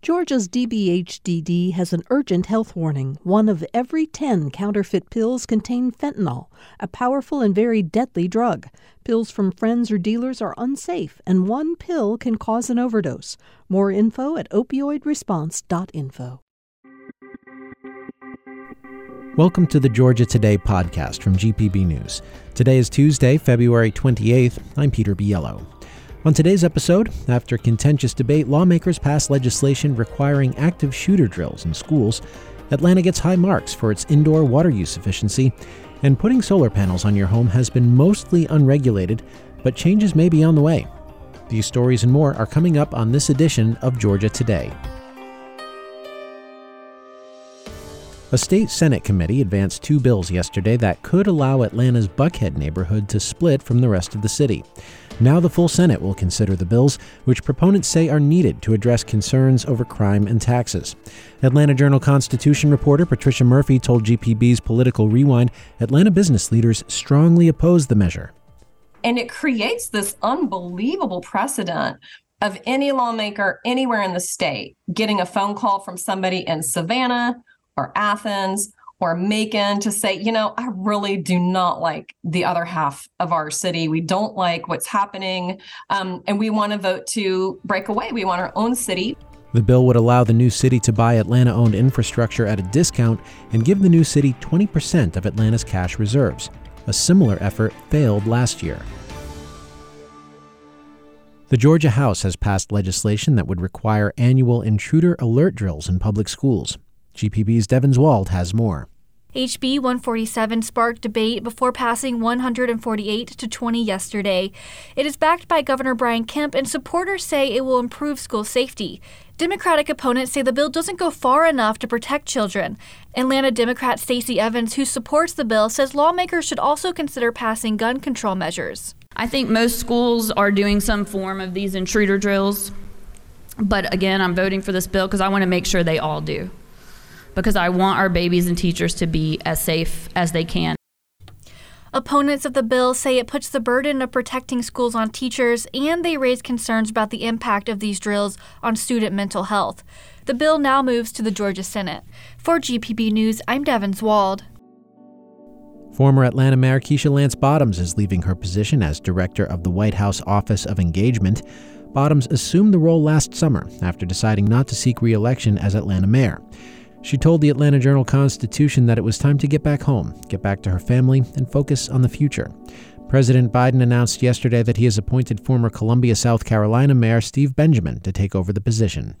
Georgia's DBHDD has an urgent health warning. One of every 10 counterfeit pills contain fentanyl, a powerful and very deadly drug. Pills from friends or dealers are unsafe, and one pill can cause an overdose. More info at opioidresponse.info. Welcome to the Georgia Today podcast from GPB News. Today is Tuesday, February 28th. I'm Peter Biello. On today's episode, after contentious debate, lawmakers pass legislation requiring active shooter drills in schools. Atlanta gets high marks for its indoor water use efficiency, and putting solar panels on your home has been mostly unregulated, but changes may be on the way. These stories and more are coming up on this edition of Georgia Today. A state Senate committee advanced two bills yesterday that could allow Atlanta's Buckhead neighborhood to split from the rest of the city. Now the full Senate will consider the bills, which proponents say are needed to address concerns over crime and taxes. Atlanta Journal Constitution reporter Patricia Murphy told GPB's Political Rewind Atlanta business leaders strongly oppose the measure. And it creates this unbelievable precedent of any lawmaker anywhere in the state getting a phone call from somebody in Savannah or Athens or Macon to say, you know, I really do not like the other half of our city. We don't like what's happening. Um, and we want to vote to break away. We want our own city. The bill would allow the new city to buy Atlanta owned infrastructure at a discount and give the new city 20% of Atlanta's cash reserves. A similar effort failed last year. The Georgia House has passed legislation that would require annual intruder alert drills in public schools. GPB's Devins Wald has more. HB 147 sparked debate before passing 148 to 20 yesterday. It is backed by Governor Brian Kemp, and supporters say it will improve school safety. Democratic opponents say the bill doesn't go far enough to protect children. Atlanta Democrat Stacey Evans, who supports the bill, says lawmakers should also consider passing gun control measures. I think most schools are doing some form of these intruder drills. But again, I'm voting for this bill because I want to make sure they all do because I want our babies and teachers to be as safe as they can. Opponents of the bill say it puts the burden of protecting schools on teachers, and they raise concerns about the impact of these drills on student mental health. The bill now moves to the Georgia Senate. For GPB News, I'm Devins Wald. Former Atlanta Mayor Keisha Lance Bottoms is leaving her position as director of the White House Office of Engagement. Bottoms assumed the role last summer after deciding not to seek re election as Atlanta mayor. She told the Atlanta Journal Constitution that it was time to get back home, get back to her family, and focus on the future. President Biden announced yesterday that he has appointed former Columbia, South Carolina Mayor Steve Benjamin to take over the position.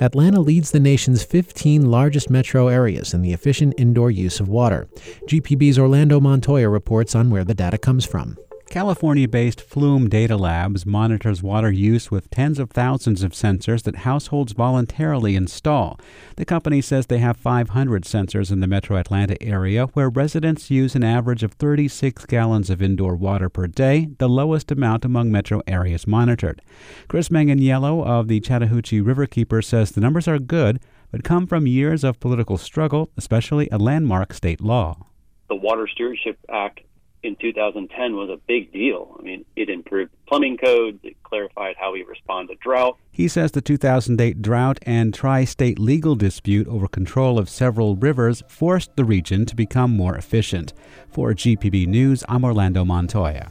Atlanta leads the nation's 15 largest metro areas in the efficient indoor use of water. GPB's Orlando Montoya reports on where the data comes from. California based Flume Data Labs monitors water use with tens of thousands of sensors that households voluntarily install. The company says they have 500 sensors in the metro Atlanta area where residents use an average of 36 gallons of indoor water per day, the lowest amount among metro areas monitored. Chris Manganiello of the Chattahoochee Riverkeeper says the numbers are good, but come from years of political struggle, especially a landmark state law. The Water Stewardship Act in 2010 was a big deal. I mean, it improved plumbing codes, it clarified how we respond to drought. He says the 2008 drought and tri state legal dispute over control of several rivers forced the region to become more efficient. For GPB News, I'm Orlando Montoya.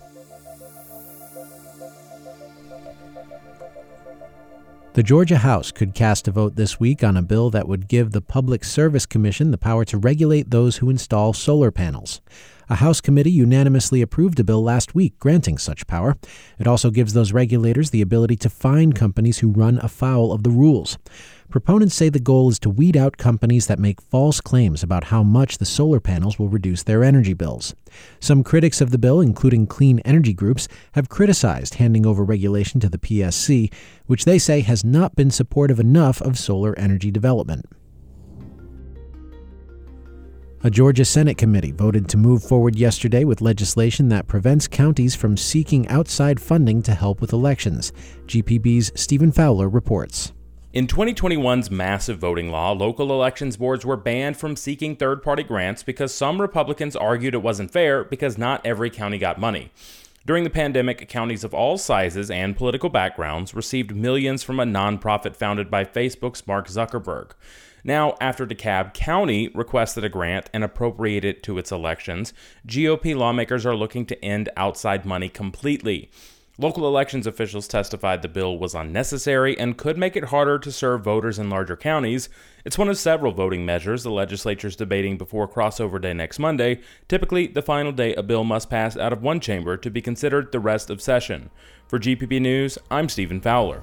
The Georgia House could cast a vote this week on a bill that would give the Public Service Commission the power to regulate those who install solar panels. A House committee unanimously approved a bill last week granting such power. It also gives those regulators the ability to fine companies who run afoul of the rules. Proponents say the goal is to weed out companies that make false claims about how much the solar panels will reduce their energy bills. Some critics of the bill, including clean energy groups, have criticized handing over regulation to the PSC, which they say has not been supportive enough of solar energy development. A Georgia Senate committee voted to move forward yesterday with legislation that prevents counties from seeking outside funding to help with elections. GPB's Stephen Fowler reports. In 2021's massive voting law, local elections boards were banned from seeking third party grants because some Republicans argued it wasn't fair because not every county got money. During the pandemic, counties of all sizes and political backgrounds received millions from a nonprofit founded by Facebook's Mark Zuckerberg. Now, after DeKalb County requested a grant and appropriated it to its elections, GOP lawmakers are looking to end outside money completely. Local elections officials testified the bill was unnecessary and could make it harder to serve voters in larger counties. It's one of several voting measures the legislature is debating before crossover day next Monday, typically the final day a bill must pass out of one chamber to be considered the rest of session. For GPB News, I'm Stephen Fowler.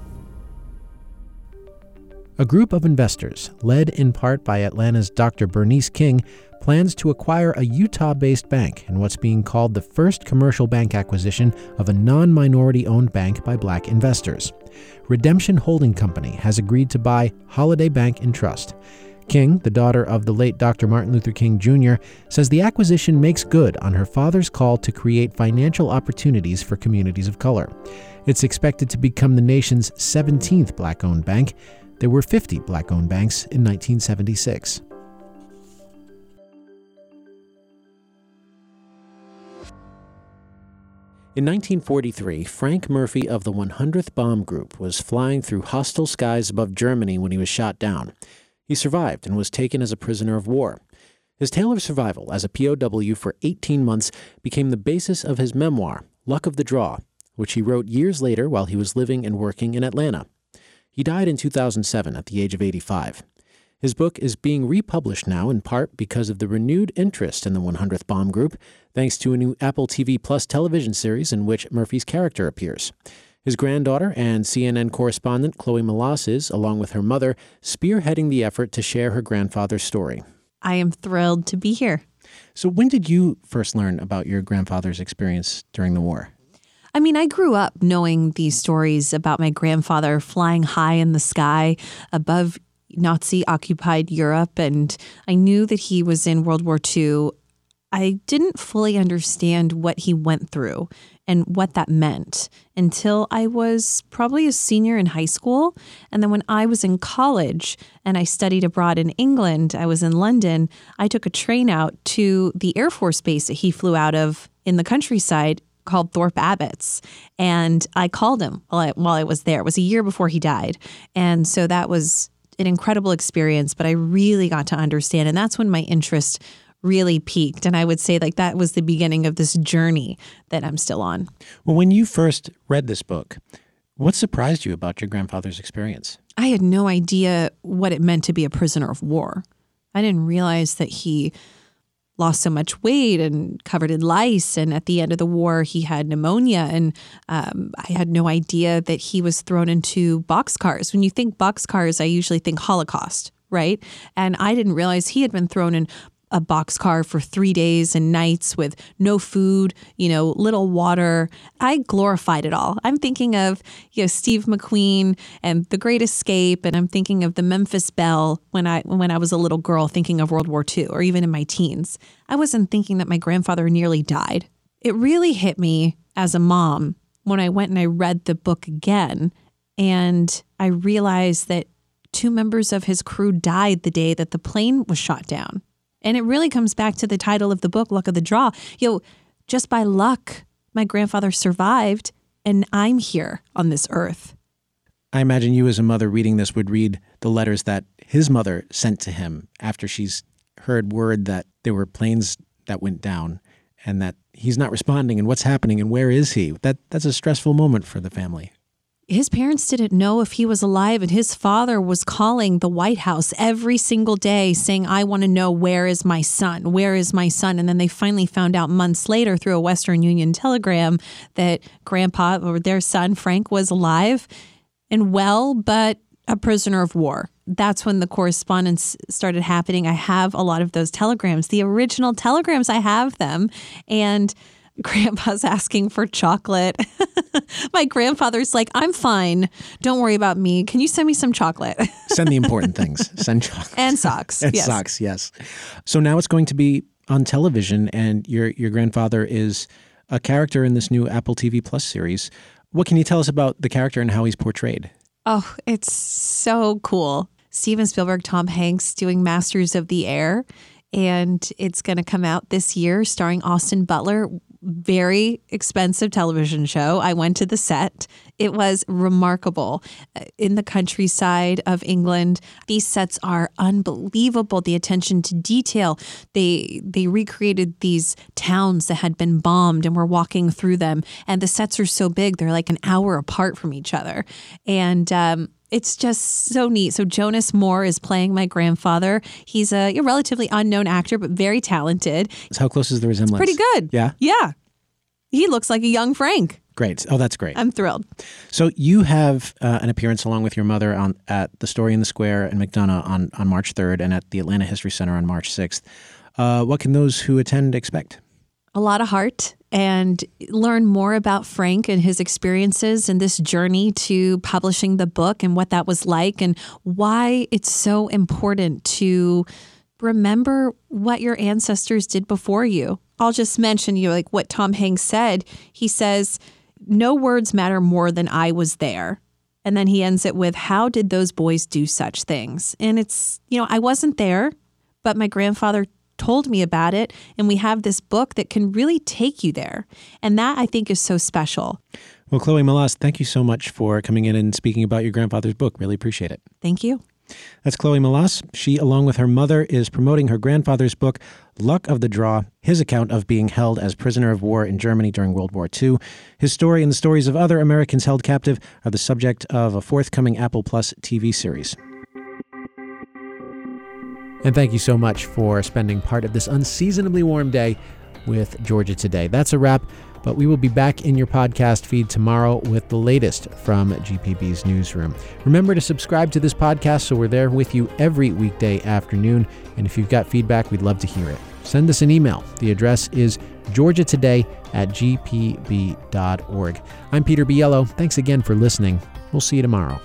A group of investors, led in part by Atlanta's Dr. Bernice King, plans to acquire a Utah based bank in what's being called the first commercial bank acquisition of a non minority owned bank by black investors. Redemption Holding Company has agreed to buy Holladay Bank and Trust. King, the daughter of the late Dr. Martin Luther King Jr., says the acquisition makes good on her father's call to create financial opportunities for communities of color. It's expected to become the nation's 17th black owned bank. There were 50 black owned banks in 1976. In 1943, Frank Murphy of the 100th Bomb Group was flying through hostile skies above Germany when he was shot down. He survived and was taken as a prisoner of war. His tale of survival as a POW for 18 months became the basis of his memoir, Luck of the Draw, which he wrote years later while he was living and working in Atlanta. He died in 2007 at the age of 85. His book is being republished now in part because of the renewed interest in the 100th Bomb Group, thanks to a new Apple TV Plus television series in which Murphy's character appears. His granddaughter and CNN correspondent Chloe Melas is, along with her mother, spearheading the effort to share her grandfather's story. I am thrilled to be here. So, when did you first learn about your grandfather's experience during the war? I mean, I grew up knowing these stories about my grandfather flying high in the sky above Nazi occupied Europe, and I knew that he was in World War II. I didn't fully understand what he went through and what that meant until I was probably a senior in high school. And then when I was in college and I studied abroad in England, I was in London, I took a train out to the Air Force base that he flew out of in the countryside called Thorpe Abbotts. And I called him while I, while I was there. It was a year before he died. And so that was an incredible experience, but I really got to understand. And that's when my interest really piqued. And I would say, like, that was the beginning of this journey that I'm still on. Well, when you first read this book, what surprised you about your grandfather's experience? I had no idea what it meant to be a prisoner of war. I didn't realize that he lost so much weight and covered in lice. And at the end of the war, he had pneumonia. And um, I had no idea that he was thrown into boxcars. When you think boxcars, I usually think Holocaust, right? And I didn't realize he had been thrown in a boxcar for three days and nights with no food, you know, little water. I glorified it all. I'm thinking of, you know, Steve McQueen and The Great Escape, and I'm thinking of the Memphis Belle when I when I was a little girl thinking of World War II, or even in my teens. I wasn't thinking that my grandfather nearly died. It really hit me as a mom when I went and I read the book again, and I realized that two members of his crew died the day that the plane was shot down. And it really comes back to the title of the book, Luck of the Draw. You know, just by luck, my grandfather survived and I'm here on this earth. I imagine you, as a mother reading this, would read the letters that his mother sent to him after she's heard word that there were planes that went down and that he's not responding and what's happening and where is he. That that's a stressful moment for the family his parents didn't know if he was alive and his father was calling the white house every single day saying i want to know where is my son? Where is my son? And then they finally found out months later through a western union telegram that grandpa or their son frank was alive and well but a prisoner of war. That's when the correspondence started happening. I have a lot of those telegrams the original telegrams i have them. And grandpa's asking for chocolate. My grandfather's like, I'm fine. Don't worry about me. Can you send me some chocolate? send the important things. Send chocolate. And socks. and yes. socks, yes. So now it's going to be on television, and your, your grandfather is a character in this new Apple TV Plus series. What can you tell us about the character and how he's portrayed? Oh, it's so cool. Steven Spielberg, Tom Hanks doing Masters of the Air and it's going to come out this year starring Austin Butler. Very expensive television show. I went to the set. It was remarkable. Uh, in the countryside of England, these sets are unbelievable. The attention to detail. They they recreated these towns that had been bombed and we're walking through them. And the sets are so big, they're like an hour apart from each other. And um, it's just so neat. So Jonas Moore is playing my grandfather. He's a, a relatively unknown actor, but very talented. So how close is the resemblance? Pretty good. Yeah. Yeah. He looks like a young Frank. Great. Oh, that's great. I'm thrilled. So you have uh, an appearance along with your mother on at the Story in the Square in McDonough on on March 3rd, and at the Atlanta History Center on March 6th. Uh, what can those who attend expect? A lot of heart and learn more about Frank and his experiences and this journey to publishing the book and what that was like and why it's so important to remember what your ancestors did before you. I'll just mention you like what Tom Hanks said. He says, "No words matter more than I was there." And then he ends it with, "How did those boys do such things?" And it's, you know, I wasn't there, but my grandfather told me about it. And we have this book that can really take you there. And that I think is so special. Well, Chloe Melas, thank you so much for coming in and speaking about your grandfather's book. Really appreciate it. Thank you. That's Chloe Melas. She, along with her mother, is promoting her grandfather's book, Luck of the Draw, his account of being held as prisoner of war in Germany during World War II. His story and the stories of other Americans held captive are the subject of a forthcoming Apple Plus TV series. And thank you so much for spending part of this unseasonably warm day with Georgia Today. That's a wrap, but we will be back in your podcast feed tomorrow with the latest from GPB's newsroom. Remember to subscribe to this podcast so we're there with you every weekday afternoon. And if you've got feedback, we'd love to hear it. Send us an email. The address is georgiatoday at gpb.org. I'm Peter Biello. Thanks again for listening. We'll see you tomorrow.